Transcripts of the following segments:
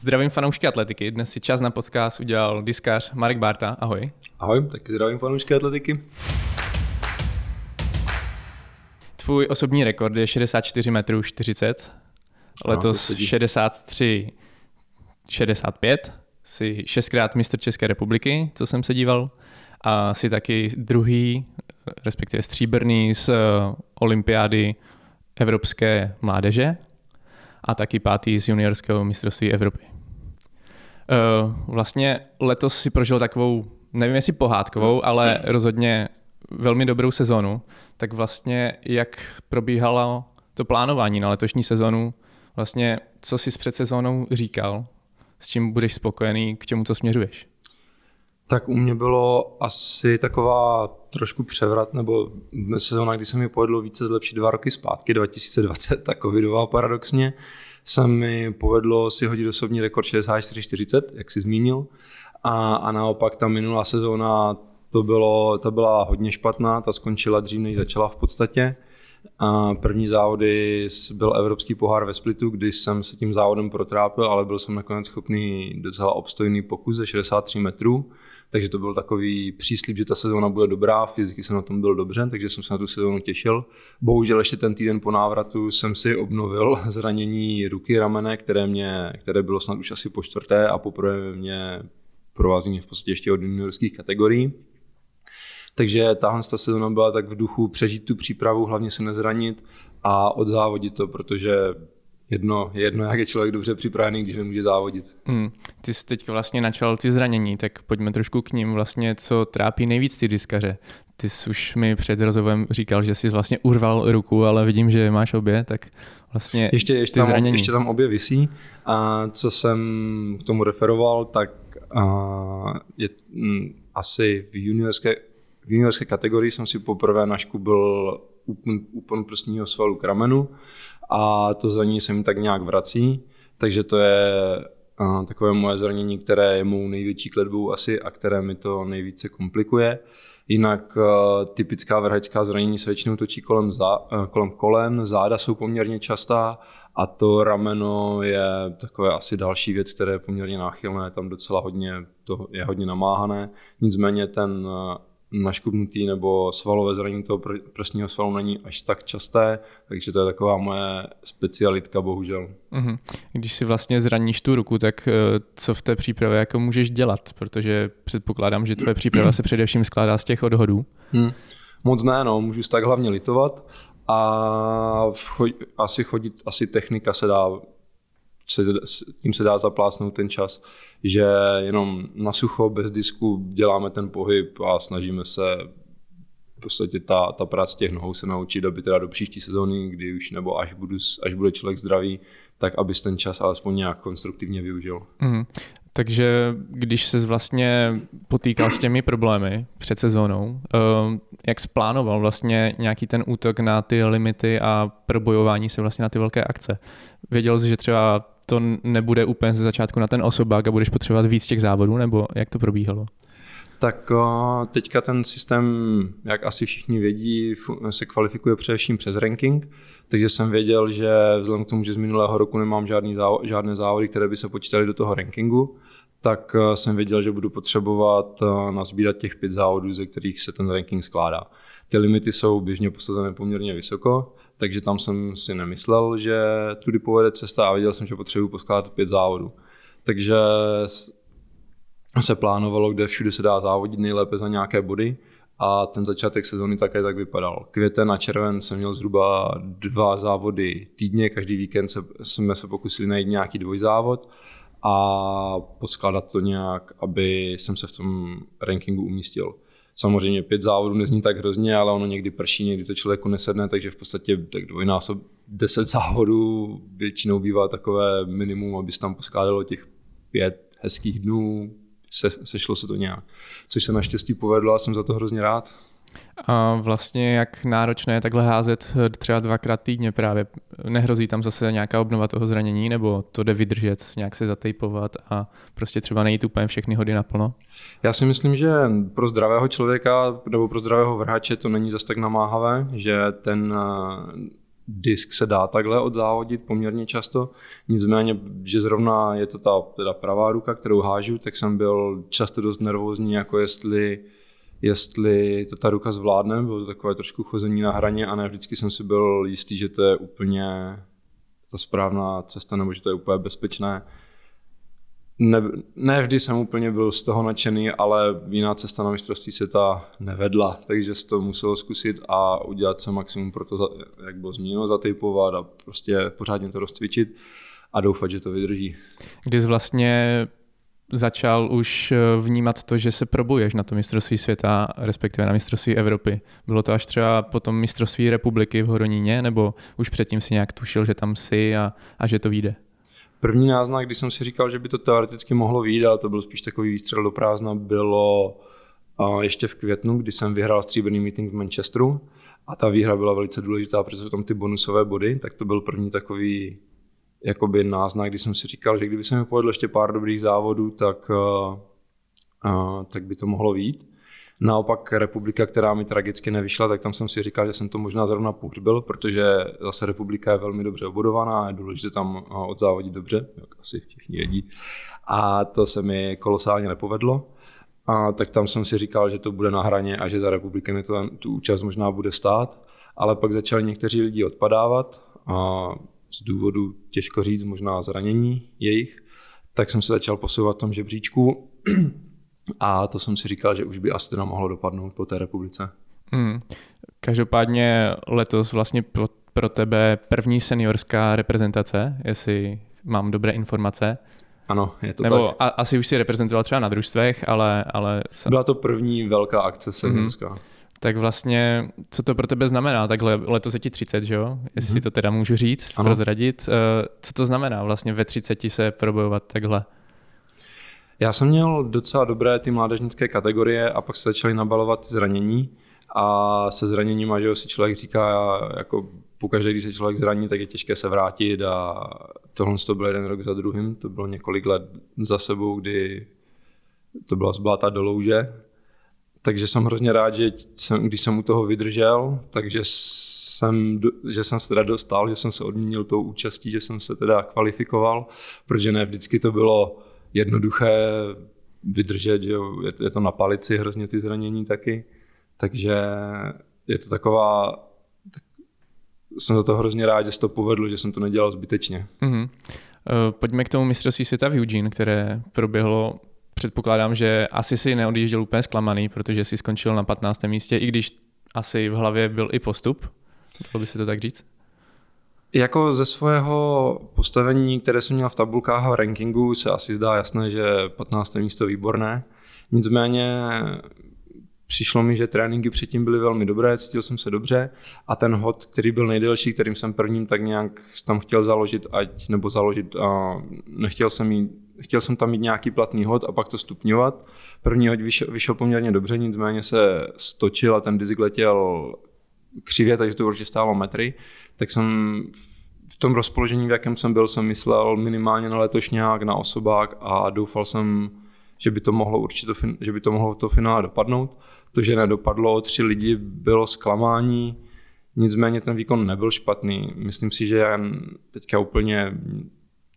Zdravím fanoušky atletiky. Dnes si čas na podcast udělal diskař Marek Barta. Ahoj. Ahoj, taky zdravím fanoušky atletiky. Tvůj osobní rekord je 64 metrů 40, letos no, 63 65, jsi šestkrát mistr České republiky, co jsem se díval, a jsi taky druhý, respektive stříbrný z eh, olympiády Evropské mládeže a taky pátý z juniorského mistrovství Evropy. Uh, vlastně letos si prožil takovou, nevím jestli pohádkovou, ale rozhodně velmi dobrou sezonu. Tak vlastně jak probíhalo to plánování na letošní sezonu, vlastně co jsi s předsezónou říkal, s čím budeš spokojený, k čemu to směřuješ? Tak u mě bylo asi taková trošku převrat, nebo sezóna, kdy se mi povedlo více zlepšit dva roky zpátky, 2020, ta covidová paradoxně, se mi povedlo si hodit osobní rekord 64-40, jak jsi zmínil, a, a naopak ta minulá sezóna to, bylo, ta byla hodně špatná, ta skončila dřív, než začala v podstatě. A první závody byl Evropský pohár ve Splitu, kdy jsem se tím závodem protrápil, ale byl jsem nakonec schopný docela obstojný pokus ze 63 metrů takže to byl takový příslip, že ta sezóna bude dobrá, fyzicky jsem na tom byl dobře, takže jsem se na tu sezónu těšil. Bohužel ještě ten týden po návratu jsem si obnovil zranění ruky ramene, které, mě, které bylo snad už asi po čtvrté a poprvé mě provází mě v podstatě ještě od juniorských kategorií. Takže tahle ta sezóna byla tak v duchu přežít tu přípravu, hlavně se nezranit a odzávodit to, protože jedno, jedno, jak je člověk dobře připravený, když nemůže závodit. Hmm. Ty jsi teď vlastně načal ty zranění, tak pojďme trošku k ním. Vlastně, co trápí nejvíc ty diskaře? Ty jsi už mi před rozhovem říkal, že jsi vlastně urval ruku, ale vidím, že máš obě, tak vlastně ještě, ještě, tam, zranění. ještě tam obě visí. A co jsem k tomu referoval, tak a, je m, mm, asi v juniorské, v juniorské kategorii jsem si poprvé naškubil úpon, úpon prstního svalu k ramenu a to zranění se mi tak nějak vrací, takže to je takové moje zranění, které je mou největší kledbou asi a které mi to nejvíce komplikuje. Jinak typická vrhacká zranění se většinou točí kolem, zá, kolem kolen, záda jsou poměrně častá a to rameno je takové asi další věc, které je poměrně náchylné, tam docela hodně, to je hodně namáhané. Nicméně ten naškubnutý nebo svalové zranění toho prsního svalu není až tak časté, takže to je taková moje specialitka, bohužel. Mm-hmm. Když si vlastně zraníš tu ruku, tak eh, co v té přípravě jako můžeš dělat? Protože předpokládám, že tvoje příprava se především skládá z těch odhodů. Hmm. Moc ne, no, můžu tak hlavně litovat a asi chodit, asi technika se dá se, tím se dá zaplásnout ten čas, že jenom na sucho, bez disku děláme ten pohyb a snažíme se v podstatě ta, ta práce těch nohou se naučit, aby teda do příští sezóny, kdy už nebo až, budu, až bude člověk zdravý, tak abys ten čas alespoň nějak konstruktivně využil. Mm. Takže když se vlastně potýkal s těmi problémy před sezónou, ehm, jak splánoval vlastně nějaký ten útok na ty limity a probojování se vlastně na ty velké akce? Věděl jsi, že třeba to nebude úplně ze začátku na ten osobák a budeš potřebovat víc těch závodů, nebo jak to probíhalo? Tak teďka ten systém, jak asi všichni vědí, se kvalifikuje především přes ranking, takže jsem věděl, že vzhledem k tomu, že z minulého roku nemám žádný závod, žádné závody, které by se počítaly do toho rankingu, tak jsem věděl, že budu potřebovat nazbírat těch pět závodů, ze kterých se ten ranking skládá. Ty limity jsou běžně posazené poměrně vysoko, takže tam jsem si nemyslel, že tudy povede cesta a věděl jsem, že potřebuji poskládat pět závodů. Takže se plánovalo, kde všude se dá závodit nejlépe za nějaké body a ten začátek sezóny také tak vypadal. Květen a červen jsem měl zhruba dva závody týdně, každý víkend se, jsme se pokusili najít nějaký dvojzávod a poskládat to nějak, aby jsem se v tom rankingu umístil. Samozřejmě pět závodů nezní tak hrozně, ale ono někdy prší, někdy to člověku nesedne, takže v podstatě tak dvojnásob deset závodů většinou bývá takové minimum, aby se tam poskládalo těch pět hezkých dnů, se, sešlo se to nějak. Což se naštěstí povedlo a jsem za to hrozně rád. A vlastně jak náročné je takhle házet třeba dvakrát týdně právě? Nehrozí tam zase nějaká obnova toho zranění, nebo to jde vydržet, nějak se zatejpovat a prostě třeba nejít úplně všechny hody naplno? Já si myslím, že pro zdravého člověka nebo pro zdravého vrhače to není zase tak namáhavé, že ten disk se dá takhle odzávodit poměrně často. Nicméně, že zrovna je to ta teda pravá ruka, kterou hážu, tak jsem byl často dost nervózní, jako jestli jestli to ta ruka zvládne, bylo to takové trošku chození na hraně a ne vždycky jsem si byl jistý, že to je úplně ta správná cesta nebo že to je úplně bezpečné. Ne, ne vždy jsem úplně byl z toho nadšený, ale jiná cesta na mistrovství světa nevedla, takže se to muselo zkusit a udělat se maximum pro to, jak bylo zmíněno, zatypovat a prostě pořádně to rozcvičit a doufat, že to vydrží. Kdy jsi vlastně začal už eh, vnímat to, že se probuješ na to mistrovství světa, respektive na mistrovství Evropy. Bylo to až třeba po tom mistrovství republiky v Horoníně, nebo už předtím si nějak tušil, že tam jsi a, a že to vyjde? První náznak, když jsem si říkal, že by to teoreticky mohlo vyjít, ale to byl spíš takový výstřel do prázdna, bylo ještě v květnu, kdy jsem vyhrál stříbrný meeting v Manchesteru a ta výhra byla velice důležitá, protože jsou tam ty bonusové body, tak to byl první takový jakoby náznak, kdy jsem si říkal, že kdyby se mi povedlo ještě pár dobrých závodů, tak, uh, tak by to mohlo být. Naopak republika, která mi tragicky nevyšla, tak tam jsem si říkal, že jsem to možná zrovna pohřbil, protože zase republika je velmi dobře obudovaná a je důležité tam odzávodit dobře, jak asi všichni vědí. A to se mi kolosálně nepovedlo. A tak tam jsem si říkal, že to bude na hraně a že za republiky mi to, tu účast možná bude stát. Ale pak začali někteří lidi odpadávat. A z důvodu, těžko říct, možná zranění jejich, tak jsem se začal posouvat v tom žebříčku a to jsem si říkal, že už by asi teda mohlo dopadnout po té republice. Hmm. Každopádně letos vlastně pro, pro tebe první seniorská reprezentace, jestli mám dobré informace. Ano, je to Nebo tak. A, asi už si reprezentoval třeba na družstvech, ale... ale... Byla to první velká akce seniorská. Hmm tak vlastně, co to pro tebe znamená? Takhle letos je ti 30, že jo? Jestli mm-hmm. to teda můžu říct, ano. prozradit. Eh, co to znamená vlastně ve 30 se probojovat takhle? Já jsem měl docela dobré ty mládežnické kategorie a pak se začaly nabalovat zranění a se zraněním, že si člověk říká, jako pokaždé, když se člověk zraní, tak je těžké se vrátit a tohle to byl jeden rok za druhým, to bylo několik let za sebou, kdy to byla zbláta do louže, takže jsem hrozně rád, že jsem, když jsem u toho vydržel, takže jsem, že jsem se teda dostal, že jsem se odměnil tou účastí, že jsem se teda kvalifikoval, protože ne vždycky to bylo jednoduché vydržet, že je, je to na palici hrozně ty zranění taky, takže je to taková, tak jsem za to hrozně rád, že se to povedlo, že jsem to nedělal zbytečně. Mm-hmm. Pojďme k tomu mistrovství světa v Eugene, které proběhlo předpokládám, že asi si neodjížděl úplně zklamaný, protože si skončil na 15. místě, i když asi v hlavě byl i postup. Dalo by se to tak říct? Jako ze svého postavení, které jsem měl v tabulkách a rankingu, se asi zdá jasné, že 15. místo výborné. Nicméně přišlo mi, že tréninky předtím byly velmi dobré, cítil jsem se dobře a ten hod, který byl nejdelší, kterým jsem prvním tak nějak tam chtěl založit, ať nebo založit a nechtěl jsem mít chtěl jsem tam mít nějaký platný hod a pak to stupňovat. První hod vyšel, vyšel poměrně dobře, nicméně se stočil a ten disk letěl křivě, takže to určitě stálo metry. Tak jsem v tom rozpoložení, v jakém jsem byl, jsem myslel minimálně na letošňák, na osobák a doufal jsem, že by to mohlo určitě, že by to mohlo v to finále dopadnout. To, že nedopadlo, tři lidi bylo zklamání, nicméně ten výkon nebyl špatný. Myslím si, že já teďka úplně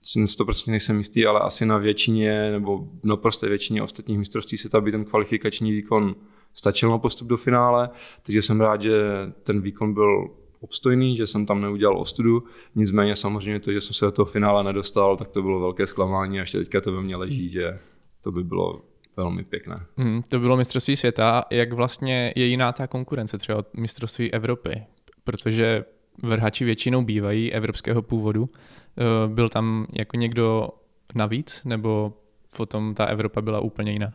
si to prostě nejsem jistý, ale asi na většině nebo na prosté většině ostatních mistrovství světa by ten kvalifikační výkon stačil na postup do finále, takže jsem rád, že ten výkon byl obstojný, že jsem tam neudělal ostudu, nicméně samozřejmě to, že jsem se do toho finále nedostal, tak to bylo velké zklamání a ještě teďka to ve mně leží, že to by bylo velmi pěkné. Mm, to bylo mistrovství světa. Jak vlastně je jiná ta konkurence třeba od mistrovství Evropy? Protože vrhači většinou bývají evropského původu. Eh, byl tam jako někdo navíc, nebo potom ta Evropa byla úplně jiná?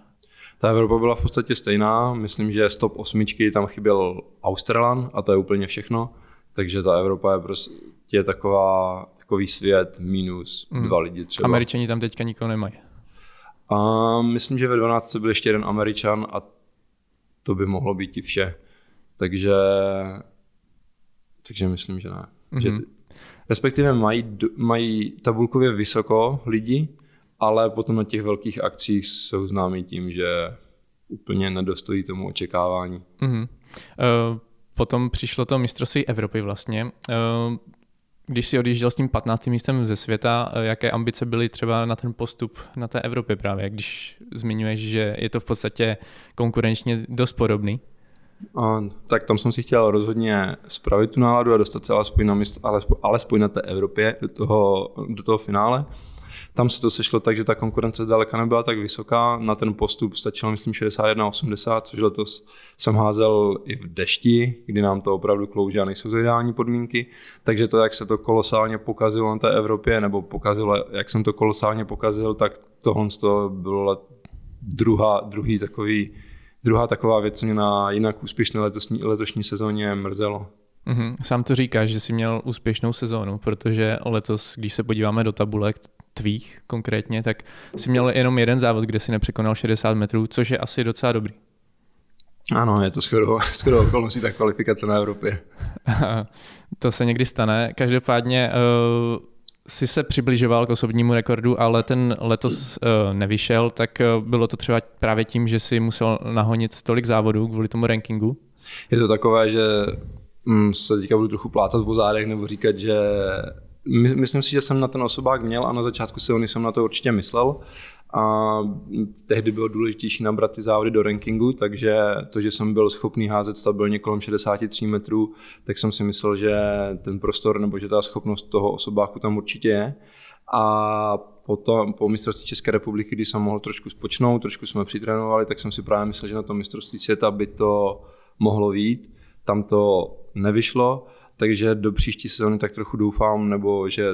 Ta Evropa byla v podstatě stejná. Myslím, že z top osmičky tam chyběl Australan a to je úplně všechno. Takže ta Evropa je prostě taková, takový svět minus mm. dva lidi třeba. Američani tam teďka nikoho nemají. A myslím, že ve 12 byl ještě jeden Američan a to by mohlo být i vše. Takže takže myslím, že ne. Mm-hmm. Že ty, respektive mají, mají tabulkově vysoko lidi, ale potom na těch velkých akcích jsou známí tím, že úplně nedostojí tomu očekávání. Mm-hmm. Uh, potom přišlo to mistrovství Evropy vlastně. Když si odjížděl s tím 15. místem ze světa, jaké ambice byly třeba na ten postup na té Evropě právě, když zmiňuješ, že je to v podstatě konkurenčně dost podobný? A, tak tam jsem si chtěl rozhodně spravit tu náladu a dostat se alespoň na, míst, alespoň, alespoň na té Evropě do toho, do toho finále. Tam se to sešlo tak, že ta konkurence zdaleka nebyla tak vysoká. Na ten postup stačilo, myslím, 61-80, což letos jsem házel i v dešti, kdy nám to opravdu klouže a nejsou to ideální podmínky. Takže to, jak se to kolosálně pokazilo na té Evropě, nebo pokazilo, jak jsem to kolosálně pokazil, tak tohle to bylo druhá, druhý takový druhá taková věc mě na jinak úspěšné letošní, letošní sezóně mrzelo. Mm-hmm. Sám to říkáš, že jsi měl úspěšnou sezónu, protože letos, když se podíváme do tabulek tvých konkrétně, tak jsi měl jenom jeden závod, kde si nepřekonal 60 metrů, což je asi docela dobrý. Ano, je to skoro, skoro okolností ta kvalifikace na Evropě. to se někdy stane. Každopádně uh, si se přibližoval k osobnímu rekordu, ale ten letos uh, nevyšel, tak uh, bylo to třeba právě tím, že si musel nahonit tolik závodů kvůli tomu rankingu? Je to takové, že mm, se teďka budu trochu plácat v zádech nebo říkat, že my, myslím si, že jsem na ten osobák měl a na začátku sezóny jsem na to určitě myslel, a tehdy bylo důležitější nabrat ty závody do rankingu, takže to, že jsem byl schopný házet stabilně kolem 63 metrů, tak jsem si myslel, že ten prostor nebo že ta schopnost toho osobáku tam určitě je. A potom po mistrovství České republiky, kdy jsem mohl trošku spočnout, trošku jsme přitrénovali, tak jsem si právě myslel, že na tom mistrovství světa by to mohlo vít. Tam to nevyšlo, takže do příští sezóny tak trochu doufám, nebo že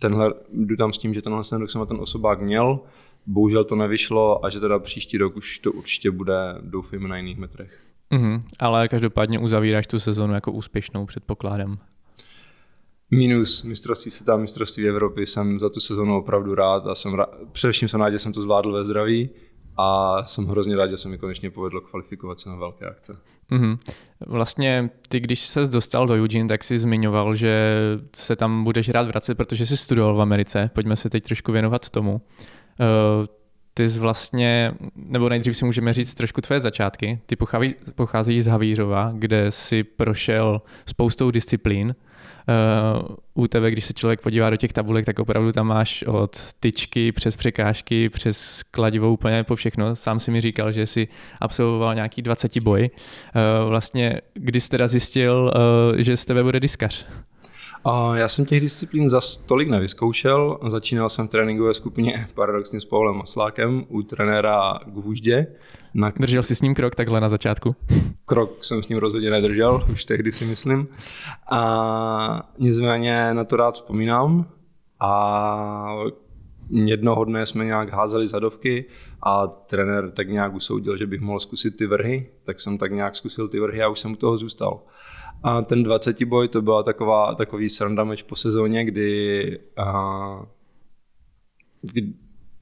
tenhle, jdu tam s tím, že tenhle rok jsem ten osobák měl, bohužel to nevyšlo a že teda příští rok už to určitě bude, doufejme, na jiných metrech. Mm-hmm, ale každopádně uzavíráš tu sezonu jako úspěšnou, předpokládám. Minus mistrovství světa, mistrovství Evropy jsem za tu sezonu opravdu rád a jsem rád, především jsem rád, že jsem to zvládl ve zdraví a jsem hrozně rád, že se mi konečně povedlo kvalifikovat se na velké akce. Mm-hmm. Vlastně ty, když se dostal do Eugene, tak si zmiňoval, že se tam budeš rád vracet, protože jsi studoval v Americe. Pojďme se teď trošku věnovat tomu. Uh, ty jsi vlastně, nebo nejdřív si můžeme říct trošku tvoje začátky. Ty pochází, pocházíš z Havířova, kde si prošel spoustou disciplín. Uh, u tebe, když se člověk podívá do těch tabulek, tak opravdu tam máš od tyčky přes překážky, přes kladivou úplně po všechno. Sám si mi říkal, že jsi absolvoval nějaký 20 boj. Uh, vlastně, kdy jsi teda zjistil, uh, že z tebe bude diskař? A já jsem těch disciplín za tolik nevyzkoušel. Začínal jsem v tréninkové skupině paradoxně s Pavlem Maslákem u trenéra Gvuždě. Na... Držel jsi s ním krok takhle na začátku? Krok jsem s ním rozhodně nedržel, už tehdy si myslím. A nicméně na to rád vzpomínám. A jednoho dne jsme nějak házeli zadovky a trenér tak nějak usoudil, že bych mohl zkusit ty vrhy, tak jsem tak nějak zkusil ty vrhy a už jsem u toho zůstal. A ten 20 boj to byla taková, takový sranda meč po sezóně, kdy, a, kdy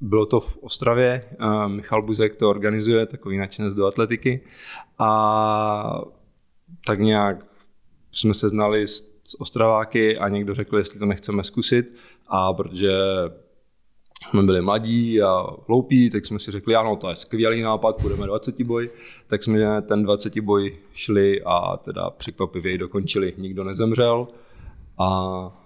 bylo to v Ostravě, a Michal Buzek to organizuje, takový nadšenec do atletiky. A tak nějak jsme se znali s, s Ostraváky a někdo řekl, jestli to nechceme zkusit. A protože jsme byli mladí a hloupí, tak jsme si řekli, ano, to je skvělý nápad, půjdeme 20 boj, tak jsme ten 20 boj šli a teda překvapivě ji dokončili. Nikdo nezemřel a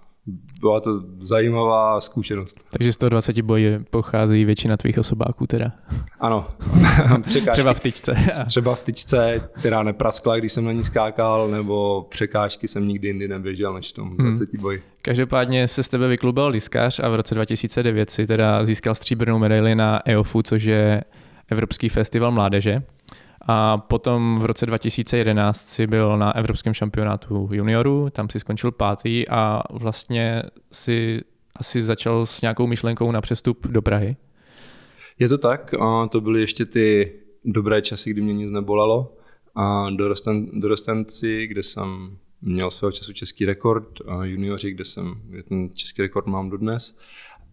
byla to zajímavá zkušenost. Takže z toho 20 boje pochází většina tvých osobáků teda? Ano. třeba v tyčce. třeba v tyčce, která nepraskla, když jsem na ní skákal, nebo překážky jsem nikdy jindy neběžel než v tom 20 hmm. boji. Každopádně se z tebe vyklubal diskař a v roce 2009 si teda získal stříbrnou medaili na EOFu, což je Evropský festival mládeže. A potom v roce 2011 si byl na Evropském šampionátu juniorů, tam si skončil pátý a vlastně si asi začal s nějakou myšlenkou na přestup do Prahy. Je to tak, to byly ještě ty dobré časy, kdy mě nic nebolelo. A dorosten, dorostenci, kde jsem měl svého času český rekord, a junioři, kde jsem ten český rekord mám dodnes.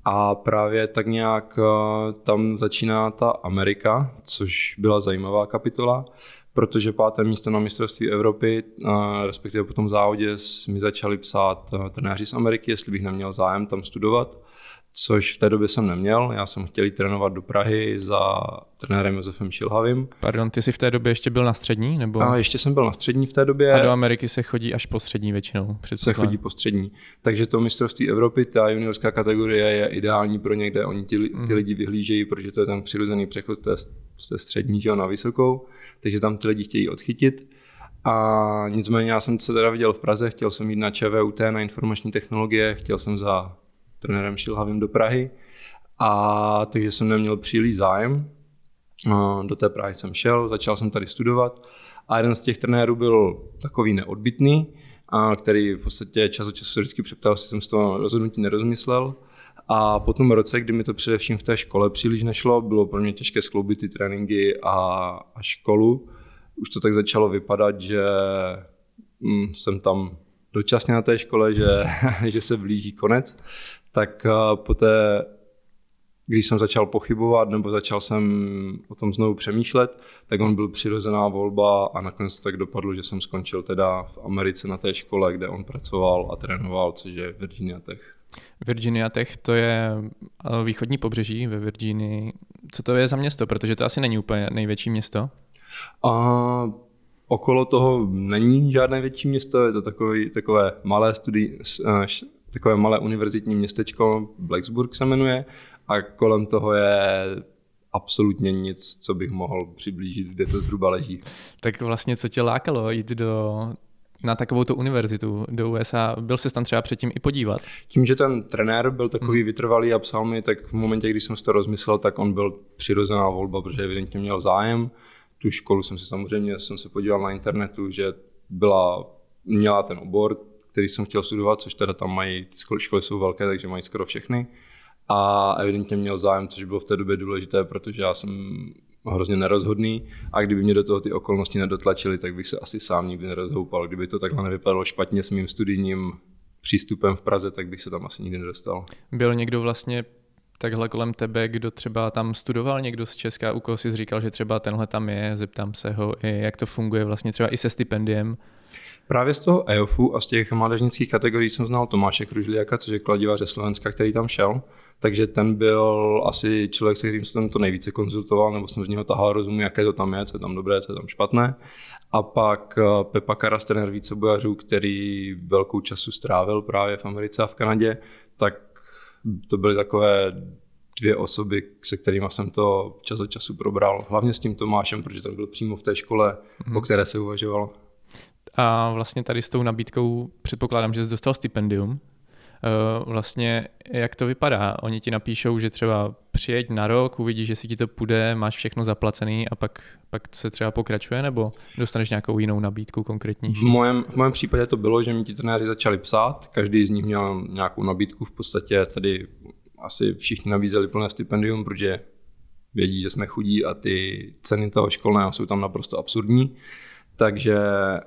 A právě tak nějak eh, tam začíná ta Amerika, což byla zajímavá kapitola, protože páté místo na mistrovství Evropy, eh, respektive po tom závodě mi začali psát eh, trenéři z Ameriky, jestli bych neměl zájem tam studovat, což v té době jsem neměl. Já jsem chtěl jít trénovat do Prahy za trenérem Josefem Šilhavým. Pardon, ty jsi v té době ještě byl na střední? Nebo? A ještě jsem byl na střední v té době. A do Ameriky se chodí až po střední většinou? Se chodí po střední. Takže to mistrovství Evropy, ta juniorská kategorie je ideální pro někde. Oni ty, ty mhm. lidi vyhlížejí, protože to je ten přirozený přechod z té střední že, na vysokou. Takže tam ty lidi chtějí odchytit. A nicméně já jsem se teda viděl v Praze, chtěl jsem jít na ČVUT, na informační technologie, chtěl jsem za trenérem Šilhavým do Prahy. A takže jsem neměl příliš zájem. Do té Prahy jsem šel, začal jsem tady studovat a jeden z těch trenérů byl takový neodbitný, a který v podstatě čas od času vždycky přeptal, jestli jsem z toho rozhodnutí nerozmyslel. A po tom roce, kdy mi to především v té škole příliš nešlo, bylo pro mě těžké skloubit ty tréninky a, a školu. Už to tak začalo vypadat, že hm, jsem tam dočasně na té škole, že, že se blíží konec tak eh, poté, když jsem začal pochybovat nebo začal jsem o tom znovu přemýšlet, tak on byl přirozená volba a nakonec to tak dopadlo, že jsem skončil teda v Americe na té škole, kde on pracoval a trénoval, což je Virginia Tech. Virginia Tech to je eh, východní pobřeží ve Virginii. Co to je za město? Protože to asi není úplně největší město. A okolo toho není žádné větší město, je to takový, takové malé studi, eh, takové malé univerzitní městečko, Blacksburg se jmenuje, a kolem toho je absolutně nic, co bych mohl přiblížit, kde to zhruba leží. Tak vlastně co tě lákalo jít do, na takovou tu univerzitu do USA? Byl jsi tam třeba předtím i podívat? Tím, že ten trenér byl takový hmm. vytrvalý a psal mi, tak v momentě, kdy jsem si to rozmyslel, tak on byl přirozená volba, protože evidentně měl zájem. Tu školu jsem si samozřejmě jsem se podíval na internetu, že byla, měla ten obor, který jsem chtěl studovat, což teda tam mají, ty školy jsou velké, takže mají skoro všechny. A evidentně měl zájem, což bylo v té době důležité, protože já jsem hrozně nerozhodný a kdyby mě do toho ty okolnosti nedotlačily, tak bych se asi sám nikdy nerozhoupal. Kdyby to takhle nevypadalo špatně s mým studijním přístupem v Praze, tak bych se tam asi nikdy nedostal. Byl někdo vlastně takhle kolem tebe, kdo třeba tam studoval, někdo z Česka, u koho jsi říkal, že třeba tenhle tam je, zeptám se ho, jak to funguje vlastně třeba i se stipendiem? Právě z toho EOFu a z těch mládežnických kategorií jsem znal Tomáše Kružliaka, což je kladivaře Slovenska, který tam šel. Takže ten byl asi člověk, se kterým jsem to nejvíce konzultoval, nebo jsem z něho tahal rozumu, jaké to tam je, co je tam dobré, co je tam špatné. A pak eh, Pepa Karas, trenér vícebojařů, který velkou času strávil právě v Americe a v Kanadě, tak to byly takové dvě osoby, se kterými jsem to čas od času probral. Hlavně s tím Tomášem, protože ten byl přímo v té škole, mm. o které se uvažovalo. A vlastně tady s tou nabídkou předpokládám, že jsi dostal stipendium. Eh, vlastně jak to vypadá? Oni ti napíšou, že třeba přijeď na rok, uvidíš, že si ti to půjde, máš všechno zaplacený a pak, pak se třeba pokračuje, nebo dostaneš nějakou jinou nabídku konkrétnější? V mojem, v mojem případě to bylo, že mi ti trenéři začali psát, každý z nich měl nějakou nabídku, v podstatě tady asi všichni nabízeli plné stipendium, protože vědí, že jsme chudí a ty ceny toho školného jsou tam naprosto absurdní takže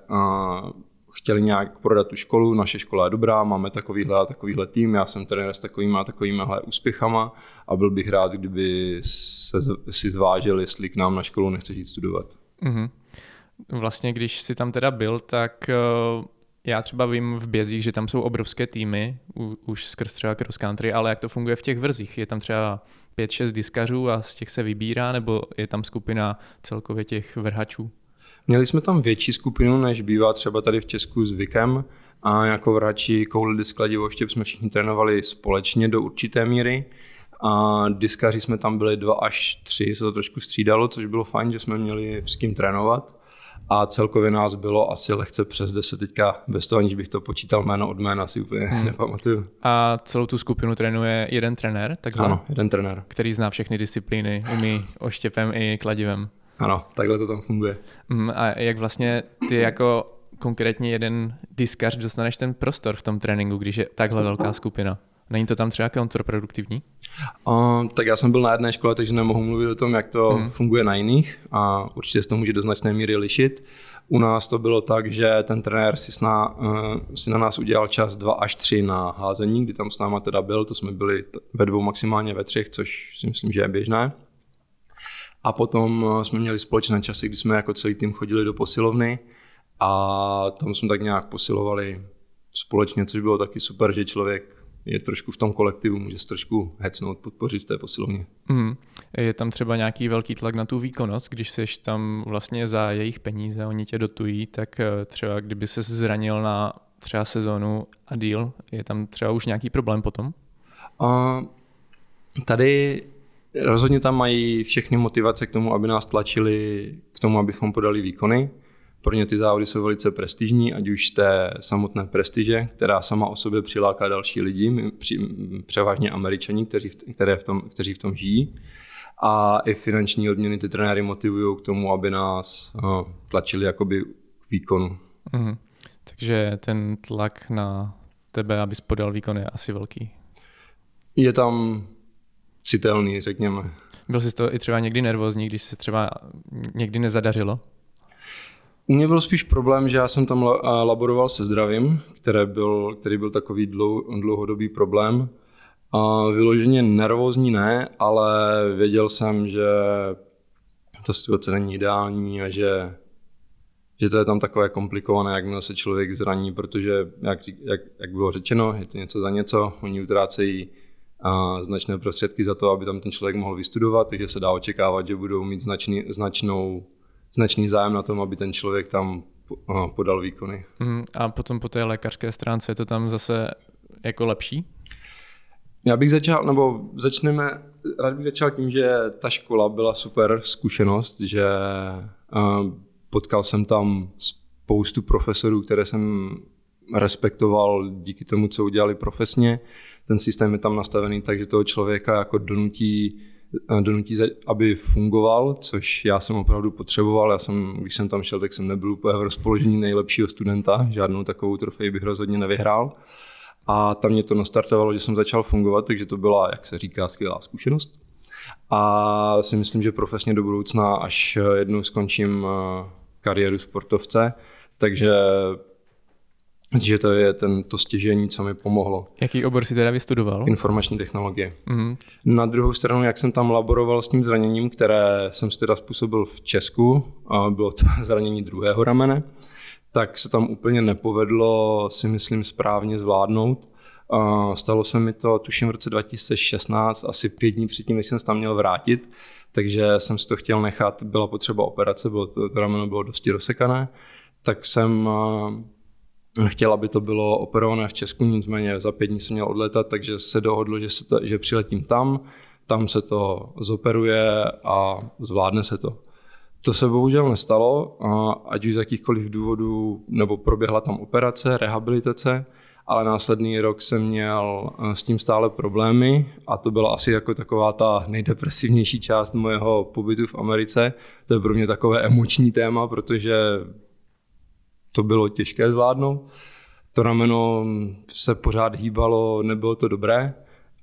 uh, chtěli nějak prodat tu školu, naše škola je dobrá, máme takovýhle a takovýhle tým, já jsem trenér s takovými a takovými úspěchama a byl bych rád, kdyby se, si zvážil, jestli k nám na školu nechce jít studovat. Mm-hmm. Vlastně, když jsi tam teda byl, tak uh, já třeba vím v Bězích, že tam jsou obrovské týmy, u, už skrz třeba cross country, ale jak to funguje v těch vrzích? Je tam třeba 5-6 diskařů a z těch se vybírá, nebo je tam skupina celkově těch vrhačů? Měli jsme tam větší skupinu, než bývá třeba tady v Česku zvykem. A jako vrači koule disk kladivoštěp jsme všichni trénovali společně do určité míry. A diskaři jsme tam byli dva až tři, se to trošku střídalo, což bylo fajn, že jsme měli s kým trénovat. A celkově nás bylo asi lehce přes 10 teďka, bez toho, aniž bych to počítal jméno od jména, si úplně hmm. nepamatuju. A celou tu skupinu trénuje jeden trenér? Takhle, ano, jeden trenér. Který zná všechny disciplíny, umí oštěpem i kladivem. Ano, takhle to tam funguje. Mm, a jak vlastně ty jako konkrétně jeden diskař dostaneš ten prostor v tom tréninku, když je takhle velká skupina? Není to tam třeba kontraproduktivní? Uh, tak já jsem byl na jedné škole, takže nemohu mluvit o tom, jak to hmm. funguje na jiných a určitě se to může do značné míry lišit. U nás to bylo tak, že ten trenér si, sná, uh, si na nás udělal čas 2 až 3 na házení, kdy tam s náma teda byl, to jsme byli ve dvou, maximálně ve třech, což si myslím, že je běžné. A potom eh, jsme měli společné časy, kdy jsme jako celý tým chodili do posilovny a tam jsme tak nějak posilovali společně, což bylo taky super, že člověk je trošku v tom kolektivu, může se trošku hecnout, podpořit v té posilovně. Mm. Je tam třeba nějaký velký tlak na tu výkonnost, když jsi tam vlastně za jejich peníze, oni tě dotují, tak eh, třeba kdyby se zranil na třeba sezónu a díl, je tam třeba už nějaký problém potom? Uh, tady rozhodně tam mají všechny motivace k tomu, aby nás tlačili k tomu, abychom podali výkony. Pro ně ty závody jsou velice prestižní, ať už z té samotné prestiže, která sama o sobě přiláká další lidi, převážně američani, kteří v, které v tom, kteří v tom žijí. A i finanční odměny ty trenéry motivují k tomu, aby nás uh, tlačili jakoby k výkonu. Mm-hmm. Takže ten tlak na tebe, abys podal výkon, je asi velký. Je tam citelný, řekněme. Byl jsi to i třeba někdy nervózní, když se třeba někdy nezadařilo? U mě byl spíš problém, že já jsem tam laboroval se zdravím, které byl, který byl takový dlou, dlouhodobý problém. A vyloženě nervózní ne, ale věděl jsem, že ta situace není ideální a že, že to je tam takové komplikované, jak se člověk zraní, protože, jak, jak, jak bylo řečeno, je to něco za něco, oni utrácejí a značné prostředky za to, aby tam ten člověk mohl vystudovat, takže se dá očekávat, že budou mít značný, značnou značný zájem na tom, aby ten člověk tam podal výkony. Mm, a potom po té lékařské stránce je to tam zase jako lepší? Já bych začal, nebo začneme, rád bych začal tím, že ta škola byla super zkušenost, že potkal jsem tam spoustu profesorů, které jsem respektoval díky tomu, co udělali profesně. Ten systém je tam nastavený tak, že toho člověka jako donutí donutí, aby fungoval, což já jsem opravdu potřeboval. Já jsem, když jsem tam šel, tak jsem nebyl úplně v rozpoložení nejlepšího studenta, žádnou takovou trofej bych rozhodně nevyhrál. A tam mě to nastartovalo, že jsem začal fungovat, takže to byla, jak se říká, skvělá zkušenost. A si myslím, že profesně do budoucna, až jednou skončím eh, kariéru sportovce, takže že to je ten, to stěžení, co mi pomohlo. Jaký obor si teda vystudoval? Informační technologie. Mm-hmm. Na druhou stranu, jak jsem tam laboroval s tím zraněním, které jsem si teda způsobil v Česku, a bylo to zranění druhého ramene, tak se tam úplně nepovedlo, si myslím, správně zvládnout. A stalo se mi to, tuším, v roce 2016, asi pět dní předtím, než jsem se tam měl vrátit, takže jsem si to chtěl nechat, byla potřeba operace, bylo to, to rameno bylo dosti rozsekané, tak jsem chtěl, aby to bylo operované v Česku, nicméně za pět dní jsem měl odletat, takže se dohodlo, že, se to, že přiletím tam, tam se to zoperuje a zvládne se to. To se bohužel nestalo, ať už z jakýchkoliv důvodů, nebo proběhla tam operace, rehabilitace, ale následný rok jsem měl eh, s tím stále problémy a to byla asi jako taková ta nejdepresivnější část mojeho pobytu v Americe. To je pro mě takové emoční téma, protože to bylo těžké zvládnout. To rameno se pořád hýbalo, nebylo to dobré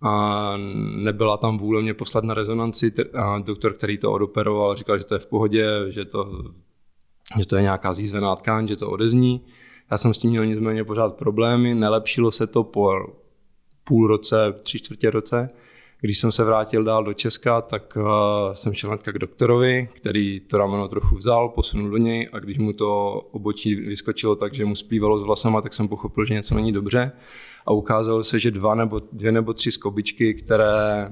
a nebyla tam vůle mě poslat na rezonanci. A doktor, který to odoperoval, říkal, že to je v pohodě, že to, že to je nějaká zízvená tkáň, že to odezní. Já jsem s tím měl nicméně pořád problémy, nelepšilo se to po půl roce, tři čtvrtě roce když jsem se vrátil dál do Česka, tak uh, jsem šel hnedka k doktorovi, který to rameno trochu vzal, posunul do něj a když mu to obočí vyskočilo tak, že mu splývalo s vlasama, tak jsem pochopil, že něco není dobře. A ukázalo se, že dva nebo, dvě nebo tři skobičky, které,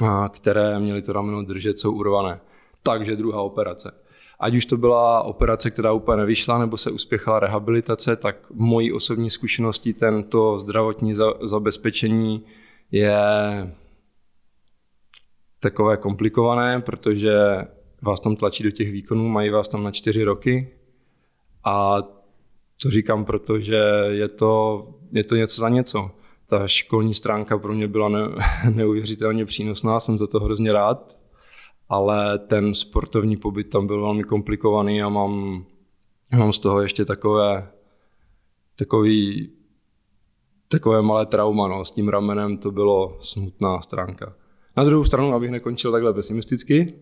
uh, které měly to rameno držet, jsou urvané. Takže druhá operace. Ať už to byla operace, která úplně nevyšla, nebo se uspěchala rehabilitace, tak mojí osobní zkušeností tento zdravotní zabezpečení je takové komplikované, protože vás tam tlačí do těch výkonů, mají vás tam na čtyři roky a to říkám, protože je to, je to něco za něco. Ta školní stránka pro mě byla ne, neuvěřitelně přínosná, jsem za to hrozně rád, ale ten sportovní pobyt tam byl velmi komplikovaný a mám, mám z toho ještě takové, takový, takové malé trauma. No. S tím ramenem to bylo smutná stránka. Na druhou stranu, abych nekončil takhle pesimisticky,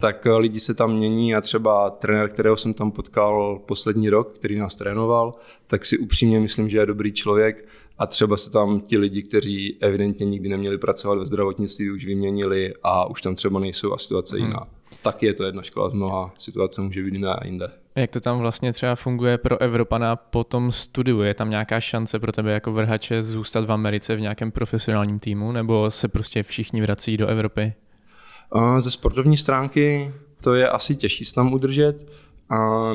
tak eh, lidi se tam mění a třeba trenér, kterého jsem tam potkal poslední rok, který nás trénoval, tak si upřímně myslím, že je dobrý člověk a třeba se tam ti lidi, kteří evidentně nikdy neměli pracovat ve zdravotnictví, už vyměnili a už tam třeba nejsou a situace hmm. jiná. Taky je to jedna škola z mnoha, situace může být jiná jinde. Jak to tam vlastně třeba funguje pro Evropana po tom studiu? Je tam nějaká šance pro tebe jako vrhače zůstat v Americe v nějakém profesionálním týmu, nebo se prostě všichni vrací do Evropy? Ze sportovní stránky to je asi těžší se tam udržet. A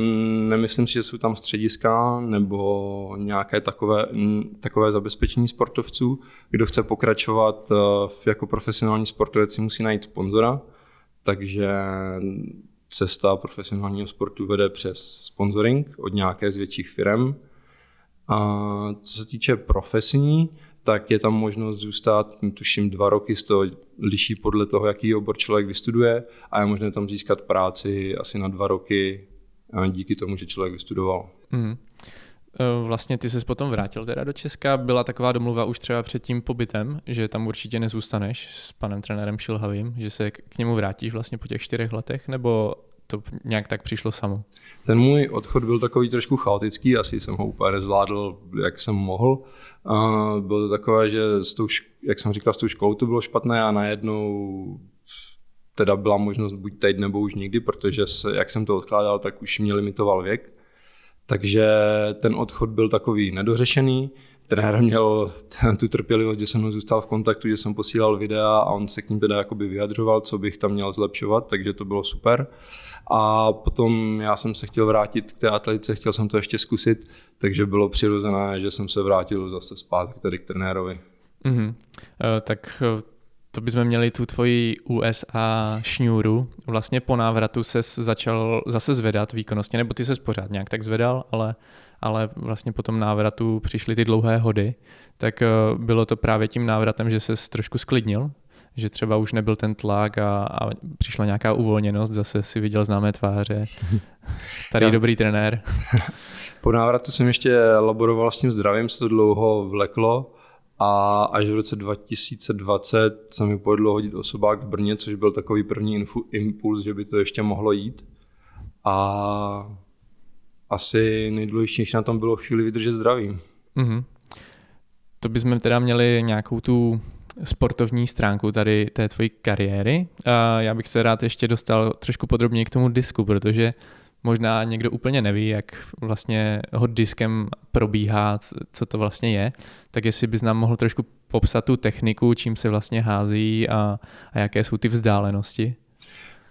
nemyslím si, že jsou tam střediska nebo nějaké takové, takové zabezpečení sportovců. Kdo chce pokračovat eh, jako profesionální sportovec si musí najít sponzora, takže cesta profesionálního sportu vede přes sponsoring od nějaké z větších firm. A co se týče profesní, tak je tam možnost zůstat, tuším, dva roky, z toho liší podle toho, jaký obor člověk vystuduje a je možné tam získat práci asi na dva roky díky tomu, že člověk vystudoval. Mm. Vlastně ty se potom vrátil teda do Česka, byla taková domluva už třeba před tím pobytem, že tam určitě nezůstaneš s panem trenérem Šilhavým, že se k němu vrátíš vlastně po těch čtyřech letech, nebo to nějak tak přišlo samo? Ten můj odchod byl takový trošku chaotický, asi jsem ho úplně nezvládl, jak jsem mohl. bylo to takové, že s tou, jak jsem říkal, s tou školou to bylo špatné a najednou teda byla možnost buď teď nebo už nikdy, protože se, jak jsem to odkládal, tak už mě limitoval věk. Takže ten odchod byl takový nedořešený. Trenér měl tu trpělivost, že jsem mnou zůstal v kontaktu, že jsem posílal videa a on se k ním teda jakoby vyjadřoval, co bych tam měl zlepšovat, takže to bylo super. A potom já jsem se chtěl vrátit k té atletice, chtěl jsem to ještě zkusit, takže bylo přirozené, že jsem se vrátil zase zpátky tady k trenérovi. Mm-hmm. Uh, tak uh, to bychom měli tu tvoji USA šňůru. Vlastně po návratu se začal zase zvedat výkonnostně, nebo ty se pořád nějak tak zvedal, ale, ale vlastně po tom návratu přišly ty dlouhé hody. Tak eh, bylo to právě tím návratem, že se trošku sklidnil, že třeba už nebyl ten tlak a, a přišla nějaká uvolněnost, zase si viděl známé tváře. Tady dobrý trenér. Po návratu jsem ještě laboroval s tím zdravím, se to dlouho vleklo a až v roce 2020 se mi povedlo hodit osobák v Brně, což byl takový první infu, impuls, že by to ještě mohlo jít. A asi nejdůležitější na tom bylo chvíli vydržet zdraví. Mm-hmm. To bychom teda měli nějakou tu sportovní stránku tady té tvojí kariéry. A já bych se rád ještě dostal trošku podrobněji k tomu disku, protože možná někdo úplně neví, jak vlastně hod diskem probíhá, co to vlastně je, tak jestli bys nám mohl trošku popsat tu techniku, čím se vlastně hází a, a jaké jsou ty vzdálenosti.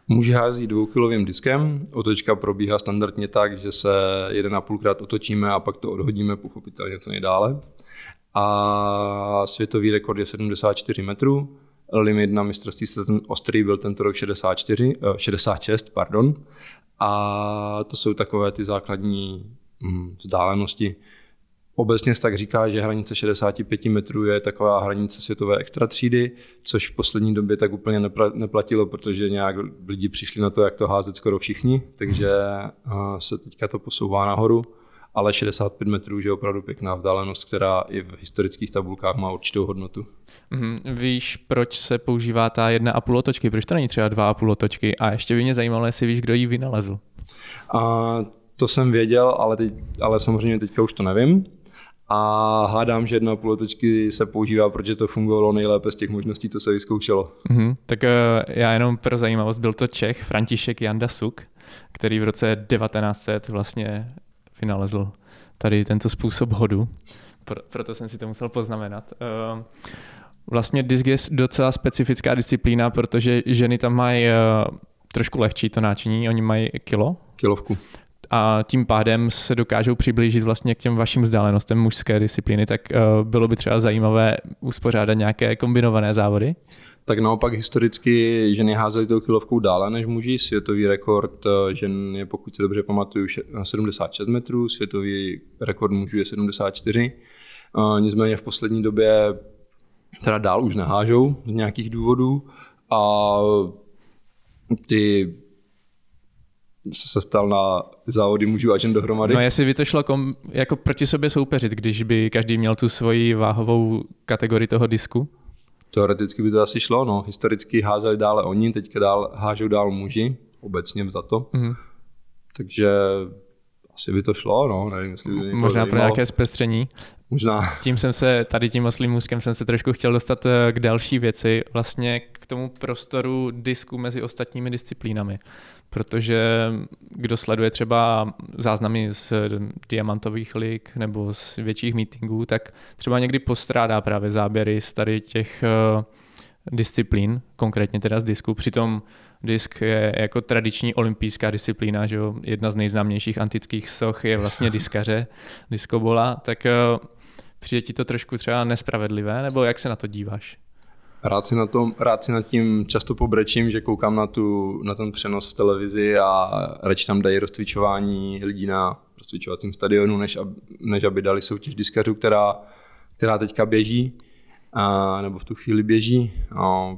Muž hází dvoukilovým diskem, otočka probíhá standardně tak, že se jeden a půlkrát otočíme a pak to odhodíme pochopitelně co nejdále. A světový rekord je 74 metrů, limit na mistrovství ostrý byl tento rok 64, 66, eh, pardon. A to jsou takové ty základní hm, vzdálenosti. Obecně se tak říká, že hranice 65 metrů je taková hranice světové extra třídy, což v poslední době tak úplně neplatilo, protože nějak lidi přišli na to, jak to házet skoro všichni, takže se teďka to posouvá nahoru ale 65 metrů je opravdu pěkná vzdálenost, která i v historických tabulkách má určitou hodnotu. Mm-hmm. Víš, proč se používá ta jedna a půl otočky? Proč to není třeba dva a půl otočky? A ještě by mě zajímalo, jestli víš, kdo ji vynalezl. A to jsem věděl, ale, teď, ale samozřejmě teďka už to nevím. A hádám, že jedna půl otočky se používá, protože to fungovalo nejlépe z těch možností, co se vyzkoušelo. Mm-hmm. Tak uh, já jenom pro zajímavost, byl to Čech František Janda Suk, který v roce 1900 vlastně vynalezl tady tento způsob hodu, proto jsem si to musel poznamenat. Ehm, vlastně disk je docela specifická disciplína, protože ženy tam mají eh, trošku lehčí to náčiní, oni mají kilo. Kilovku. A tím pádem se dokážou přiblížit vlastně k těm vašim vzdálenostem mužské disciplíny, tak eh, bylo by třeba zajímavé uspořádat nějaké kombinované závody tak naopak historicky ženy házely tou kilovkou dále než muži. Světový rekord eh, žen je, pokud se dobře pamatuju, 76 metrů, světový rekord mužů je 74. Eh, nicméně v poslední době teda dál už nehážou z nějakých důvodů a ty se ptal na závody mužů a žen dohromady. No jestli by to šlo kom, jako proti sobě soupeřit, když by každý měl tu svoji váhovou kategorii toho disku? Teoreticky by to asi šlo, no. Historicky házeli dále oni, teďka dál, hážou dál muži, obecně za to. Mm-hmm. Takže asi by to šlo, no, nevím, jestli by Možná pro nějaké zpestření. Možná. Tím jsem se, tady tím oslým můzkem jsem se trošku chtěl dostat eh, k další věci, vlastně k tomu prostoru disku mezi ostatními disciplínami. Protože kdo sleduje třeba záznamy z diamantových lig nebo z větších meetingů, tak třeba někdy postrádá právě záběry z tady těch uh, disciplín, konkrétně teda z disku. Přitom disk je jako tradiční olympijská disciplína, že jo? jedna z nejznámějších antických soch je vlastně diskaře, diskobola, tak přijde ti to trošku třeba nespravedlivé, nebo jak se na to díváš? Rád si, na tom, rád si nad tím často pobrečím, že koukám na, tu, na ten přenos v televizi a radši tam dají rozcvičování lidí na rozcvičovacím stadionu, než, ab, než aby dali soutěž diskařů, která, která teďka běží a, nebo v tu chvíli běží. A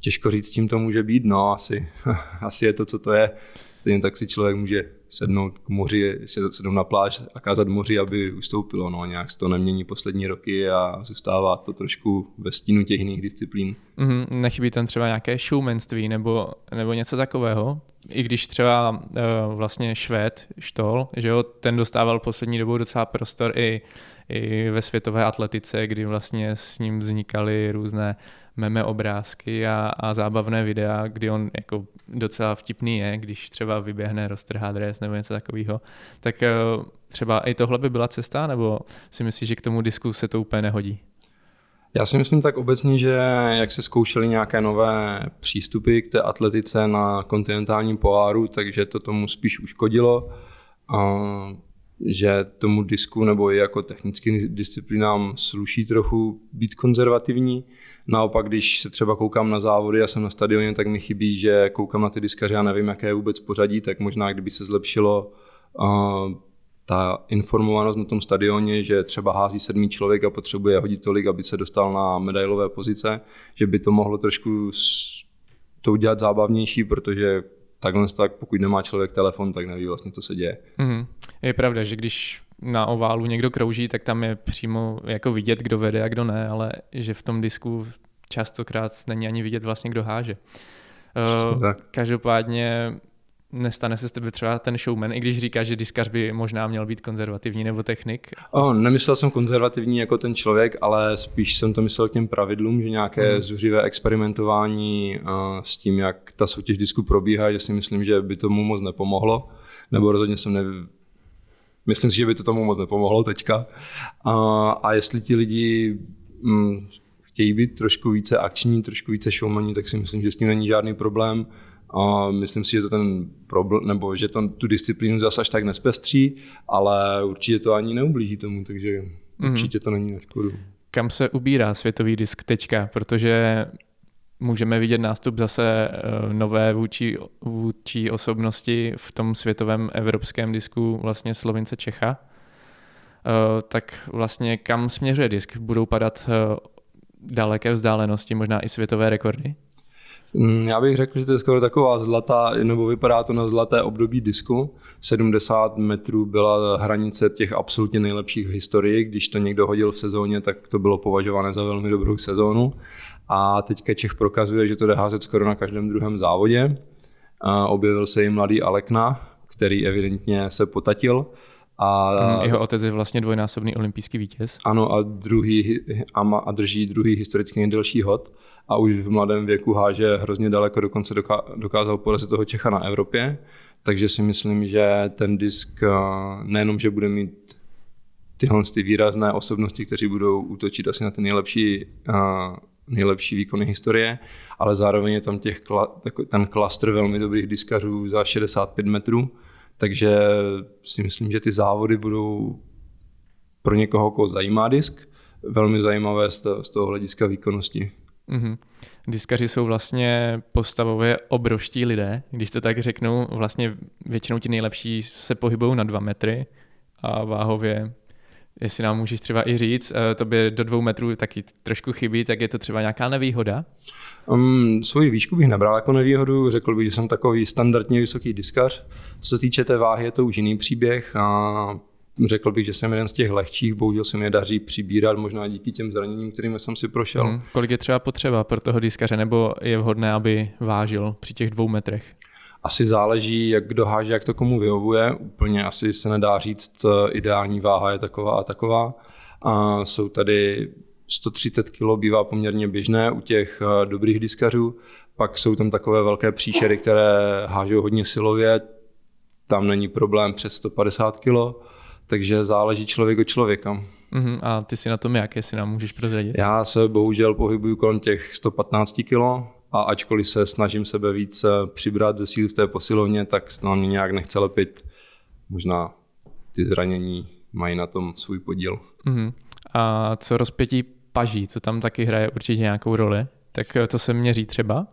těžko říct, čím to může být, no asi, asi je to, co to je. Stejně tak si člověk může sednout k moři, sednout na pláž a kázat moři, aby ustoupilo. No, nějak se to nemění poslední roky a zůstává to trošku ve stínu těch jiných disciplín. Mm-hmm, nechybí tam třeba nějaké showmanství nebo, nebo něco takového? I když třeba uh, vlastně Švéd, Štol, že jo, ten dostával poslední dobou docela prostor i i ve světové atletice, kdy vlastně s ním vznikaly různé meme obrázky a, a zábavné videa, kdy on jako docela vtipný je, když třeba vyběhne, roztrhá dres nebo něco takového. Tak eh, třeba i tohle by byla cesta, nebo si myslíš, že k tomu disku se to úplně nehodí? Já si myslím tak obecně, že jak se zkoušely nějaké nové přístupy k té atletice na kontinentálním poháru, takže to tomu spíš uškodilo že tomu disku nebo i jako technickým disciplínám sluší trochu být konzervativní. Naopak, když se třeba koukám na závody a jsem na stadioně, tak mi chybí, že koukám na ty diskaře a nevím, jaké je vůbec pořadí, tak možná, kdyby se zlepšilo uh, ta informovanost na tom stadioně, že třeba hází sedmý člověk a potřebuje hodit tolik, aby se dostal na medailové pozice, že by to mohlo trošku to udělat zábavnější, protože takhle tak, pokud nemá člověk telefon, tak neví vlastně, co se děje. Mm-hmm. Je pravda, že když na oválu někdo krouží, tak tam je přímo jako vidět, kdo vede a kdo ne, ale že v tom disku častokrát není ani vidět vlastně, kdo háže. Uh, každopádně nestane se z tebe třeba ten showman, i když říkáš, že diskař by možná měl být konzervativní nebo technik? Oh, nemyslel jsem konzervativní jako ten člověk, ale spíš jsem to myslel k těm pravidlům, že nějaké hmm. zuřivé experimentování uh, s tím, jak ta soutěž disku probíhá, že si myslím, že by tomu moc nepomohlo, nebo rozhodně jsem ne... Myslím si, že by to tomu moc nepomohlo teďka. Uh, a jestli ti lidi um, chtějí být trošku více akční, trošku více showmaní, tak si myslím, že s tím není žádný problém a myslím si, že to ten problém, nebo že to tu disciplínu zase až tak nespestří, ale určitě to ani neublíží tomu, takže mm-hmm. určitě to není na škodu. Kam se ubírá světový disk teďka? Protože můžeme vidět nástup zase eh, nové vůči, vůči osobnosti v tom světovém evropském disku vlastně Slovince Čecha. Eh, tak vlastně kam směřuje disk? Budou padat eh, daleké vzdálenosti, možná i světové rekordy? Mm, já bych řekl, že to je skoro taková zlatá, nebo vypadá to na zlaté období disku. 70 metrů byla hranice těch absolutně nejlepších v historii. Když to někdo hodil v sezóně, tak to bylo považované za velmi dobrou sezónu. A teďka Čech prokazuje, že to jde házet skoro na každém druhém závodě. A objevil se i mladý Alekna, který evidentně se potatil. A, mm, jeho otec je vlastně dvojnásobný olympijský vítěz. Ano, a, druhý, a, a drží druhý historicky nejdelší hod a už v mladém věku háže hrozně daleko, dokonce dokázal porazit toho Čecha na Evropě, takže si myslím, že ten disk eh, nejenom, že bude mít tyhle ty výrazné osobnosti, kteří budou útočit asi na ty nejlepší, uh, nejlepší výkony historie, ale zároveň je tam těch, ten klastr velmi dobrých diskařů za 65 metrů, takže si myslím, že ty závody budou pro někoho, koho zajímá disk, velmi zajímavé z toho hlediska výkonnosti. Mm-hmm. Diskaři jsou vlastně postavově obrovští lidé, když to tak řeknu, vlastně většinou ti nejlepší se pohybují na dva metry a váhově, jestli nám můžeš třeba i říct, eh, to by do dvou metrů taky trošku chybí, tak je to třeba nějaká nevýhoda? Um, svoji výšku bych nebral jako nevýhodu, řekl bych, že jsem takový standardně vysoký diskař. Co se týče té váhy, je to už jiný příběh a řekl bych, že jsem jeden z těch lehčích, bohužel se mi daří přibírat, možná díky těm zraněním, kterými jsem si prošel. Hmm. Kolik je třeba potřeba pro toho diskaře, nebo je vhodné, aby vážil při těch dvou metrech? Asi záleží, jak kdo háže, jak to komu vyhovuje. Úplně asi se nedá říct, ideální váha je taková a taková, A jsou tady 130 kg bývá poměrně běžné u těch eh, dobrých diskařů. Pak jsou tam takové velké příšery, které hážou hodně silově. Tam není problém přes 150 kg, takže záleží člověk od člověka. Uh-huh. A ty si na tom jak, jestli nám můžeš prozradit? Já se bohužel pohybuju kolem těch 115 kg a ačkoliv se snažím sebe víc eh, přibrat ze síly v té posilovně, tak se na mě nějak nechce lepit. Možná ty zranění mají na tom svůj podíl. Uh-huh. A co rozpětí paží, co tam taky hraje určitě nějakou roli, tak eh, to se měří třeba?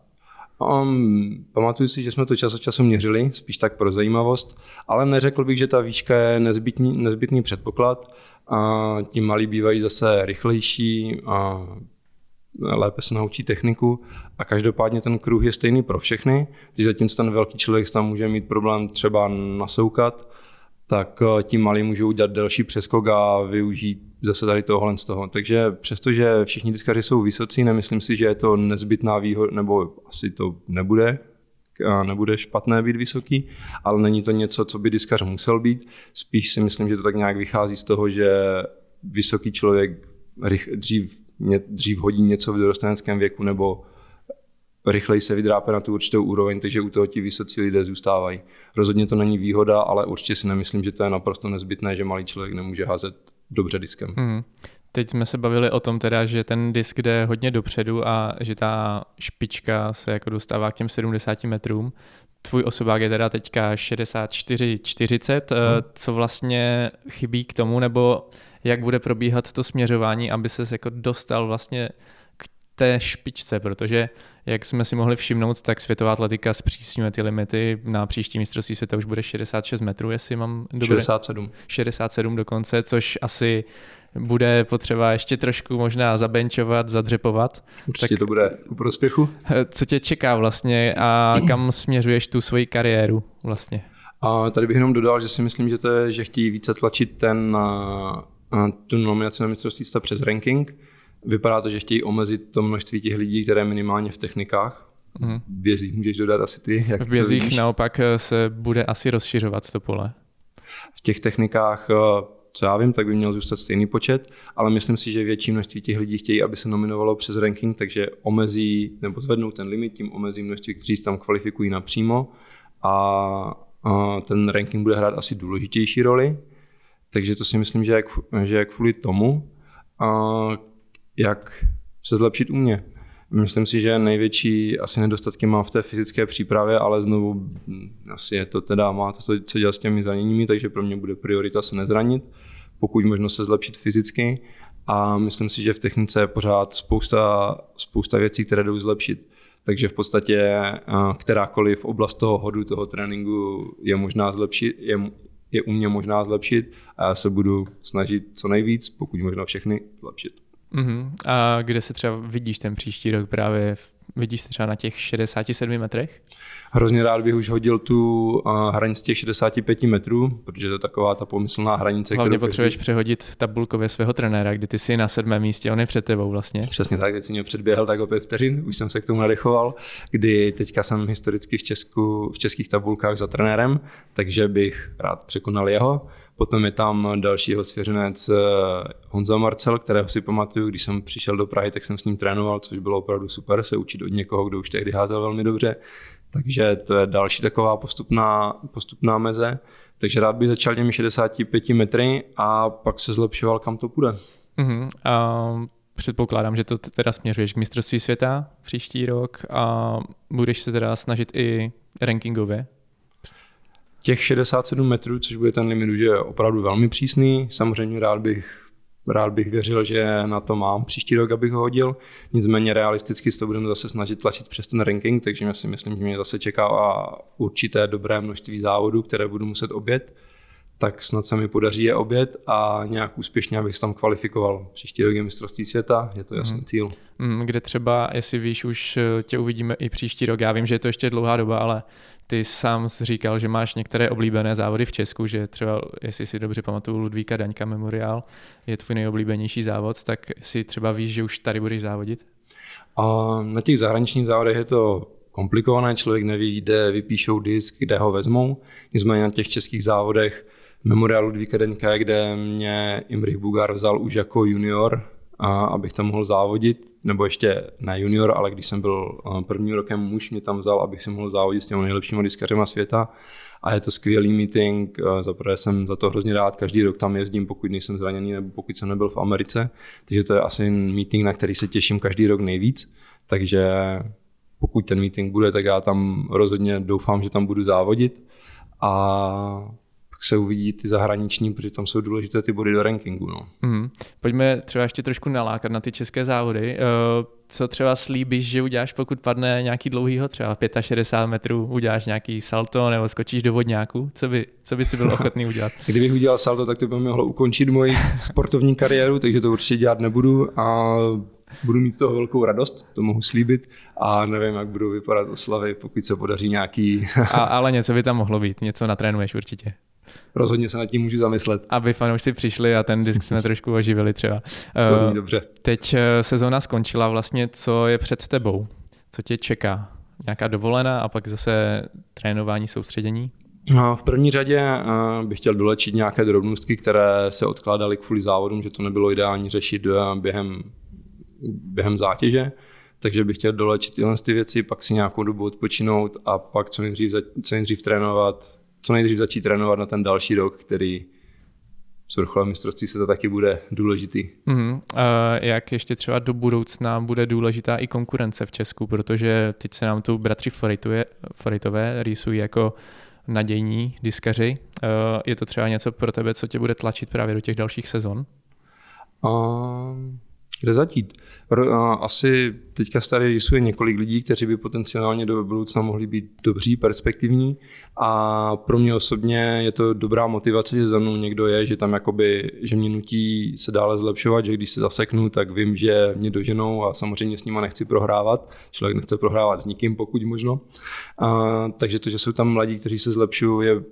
Um, pamatuju si, že jsme to čas od času měřili, spíš tak pro zajímavost, ale neřekl bych, že ta výška je nezbytný, nezbytný předpoklad. A ti malí bývají zase rychlejší a lépe se naučí techniku a každopádně ten kruh je stejný pro všechny. Když zatímco ten velký člověk tam může mít problém třeba nasoukat, tak eh, ti malí můžou udělat delší přeskok a využít zase tady tohle z toho. Takže přestože všichni diskaři jsou vysocí, nemyslím si, že je to nezbytná výhoda, nebo asi to nebude, nebude špatné být vysoký, ale není to něco, co by diskař musel být. Spíš si myslím, že to tak nějak vychází z toho, že vysoký člověk dřív, dřív hodí něco v dorosteneckém věku nebo rychleji se vydrápe na tu určitou úroveň, takže u toho ti vysocí lidé zůstávají. Rozhodně to není výhoda, ale určitě si nemyslím, že to je naprosto nezbytné, že malý člověk nemůže házet dobře diskem. Hmm. Teď jsme se bavili o tom teda, že ten disk jde hodně dopředu a že ta špička se jako dostává k těm 70 metrům. Tvůj osobák je teda teďka 64-40. Hmm. Co vlastně chybí k tomu, nebo jak bude probíhat to směřování, aby se jako dostal vlastně té špičce, protože jak jsme si mohli všimnout, tak světová atletika zpřísňuje ty limity. Na příští mistrovství světa už bude 66 metrů, jestli mám dobře. 67. 67 dokonce, což asi bude potřeba ještě trošku možná zabenčovat, zadřepovat. Určitě tak, to bude ku prospěchu. Co tě čeká vlastně a kam směřuješ tu svoji kariéru vlastně? A tady bych jenom dodal, že si myslím, že to je, že chtějí více tlačit ten, tu nominaci na mistrovství přes ranking, Vypadá to, že chtějí omezit to množství těch lidí, které minimálně v technikách. Mm. V bězích můžeš dodat asi ty. Jak v bězích naopak eh, se bude asi rozšiřovat to pole. V těch technikách, eh, co já vím, tak by měl zůstat stejný počet, ale myslím si, že větší množství těch lidí chtějí, aby se nominovalo přes ranking, takže omezí nebo zvednou ten limit, tím omezí množství, kteří se tam kvalifikují napřímo a, a ten ranking bude hrát asi důležitější roli. Takže to si myslím, že jak, že jak kvůli tomu. A jak se zlepšit u mě. Myslím si, že největší asi nedostatky mám v té fyzické přípravě, ale znovu hm, asi je to teda, má to co dělat s těmi zraněními, takže pro mě bude priorita se nezranit, pokud možno se zlepšit fyzicky a myslím si, že v technice je pořád spousta, spousta věcí, které jdou zlepšit. Takže v podstatě kterákoliv oblast toho hodu, toho tréninku je možná zlepšit, je, je u mě možná zlepšit a já se budu snažit co nejvíc, pokud možno všechny zlepšit. Uh-huh. A kde se třeba vidíš ten příští rok právě? Vidíš se třeba na těch 67 metrech? Hrozně rád bych už hodil tu hranici těch 65 metrů, protože to je taková ta pomyslná hranice. Hlavně potřebuješ každý... přehodit tabulkově svého trenéra, kdy ty jsi na sedmém místě, on je před tebou vlastně. Přesně tak, teď si mě předběhl tak o pět vteřin, už jsem se k tomu nadechoval, kdy teďka jsem historicky v, Česku, v českých tabulkách za trenérem, takže bych rád překonal jeho. Potom je tam dalšího svěřenec eh, Honza Marcel, kterého si pamatuju, když jsem přišel do Prahy, tak jsem s ním trénoval, což bylo opravdu super se učit od někoho, kdo už tehdy házel velmi dobře. Takže to je další taková postupná, postupná meze. Takže rád bych začal těmi 65 metry a pak se zlepšoval, kam to půjde. Uh-huh. A předpokládám, že to teda směřuješ k mistrovství světa příští rok a budeš se teda snažit i rankingově těch 67 metrů, což bude ten limit, je opravdu velmi přísný. Samozřejmě rád bych rád bych věřil, že na to mám příští rok, abych ho hodil. Nicméně realisticky se to budeme zase snažit tlačit přes ten ranking, takže já si myslím, že mě zase čeká určité dobré množství závodů, které budu muset obět tak snad se mi podaří je obět a nějak úspěšně, abych se tam kvalifikoval. Příští rok je mistrovství světa, je to jasný hmm. cíl. Hmm, kde třeba, jestli víš, už eh, tě uvidíme i příští rok. Já vím, že je to ještě dlouhá doba, ale ty sám jsi říkal, že máš některé oblíbené závody v Česku, že třeba, jestli si dobře pamatuju, Ludvíka Daňka Memorial je tvůj nejoblíbenější závod, tak si třeba víš, že už tady budeš závodit? A na těch zahraničních závodech je to komplikované, člověk neví, kde vypíšou disk, kde ho vezmou. Nicméně na těch českých závodech memoriálu Ludvíka Deňka, kde mě Imrich Bugar vzal už jako junior, a abych tam mohl závodit, nebo ještě ne junior, ale když jsem byl prvním rokem muž, mě tam vzal, abych si mohl závodit s těmi nejlepšími diskařema světa. A je to skvělý meeting, zaprvé jsem za to hrozně rád, každý rok tam jezdím, pokud nejsem zraněný nebo pokud jsem nebyl v Americe, takže to je asi meeting, na který se těším každý rok nejvíc, takže pokud ten meeting bude, tak já tam rozhodně doufám, že tam budu závodit. A pak se uvidí ty zahraniční, protože tam jsou důležité ty body do rankingu. No. Mm. Pojďme třeba ještě trošku nalákat na ty české závody. Eh, co třeba slíbíš, že uděláš, pokud padne nějaký dlouhýho, třeba 65 metrů, uděláš nějaký salto nebo skočíš do vodňáku? Co by, co by si byl ochotný udělat? Kdybych udělal salto, tak to by mohlo ukončit moji sportovní kariéru, takže to určitě dělat nebudu a budu mít toho velkou radost, to mohu slíbit a nevím, jak budou vypadat oslavy, pokud se podaří nějaký... a, ale něco by tam mohlo být, něco natrénuješ určitě. Rozhodně se nad tím můžu zamyslet. Aby fanoušci přišli a ten disk jsme trošku oživili třeba. To uh, dobře. Teď eh, sezóna skončila vlastně, co je před tebou? Co tě čeká? Nějaká dovolená a pak zase trénování, soustředění? No, v první řadě eh, bych chtěl dolečit nějaké drobnostky, které se odkládaly kvůli závodům, že to nebylo ideální řešit během během zátěže, takže bych chtěl dolečit tyhle ty věci, pak si nějakou dobu odpočinout a pak co nejdřív, co nejdřív trénovat, co nejdřív začít trénovat na ten další rok, který z vrcholem mistrovství se to taky bude důležitý. Mm, jak ještě třeba do budoucna bude důležitá i konkurence v Česku, protože teď se nám tu bratři Foritové rýsují jako nadějní diskaři. Je to třeba něco pro tebe, co tě bude tlačit právě do těch dalších sezon? Uh, kde zatít? Asi teďka tady rysuje několik lidí, kteří by potenciálně do budoucna mohli být dobří, perspektivní a pro mě osobně je to dobrá motivace, že za mnou někdo je, že tam jakoby, že mě nutí se dále zlepšovat, že když se zaseknu, tak vím, že mě doženou a samozřejmě s nima nechci prohrávat. Člověk nechce prohrávat s nikým, pokud možno. A, takže to, že jsou tam mladí, kteří se zlepšují, je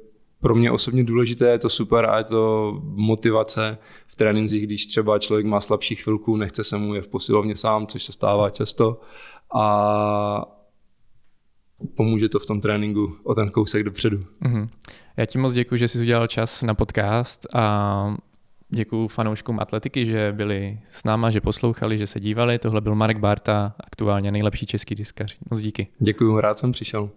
pro mě osobně důležité, je to super a je to motivace v trénincích, když třeba člověk má slabší chvilku, nechce se mu je v posilovně sám, což se stává často a pomůže to v tom tréninku o ten kousek dopředu. Mm-hmm. Já ti moc děkuji, že jsi udělal čas na podcast a děkuji fanouškům atletiky, že byli s náma, že poslouchali, že se dívali. Tohle byl Marek Barta, aktuálně nejlepší český diskař. Moc díky. Děkuji, rád jsem přišel.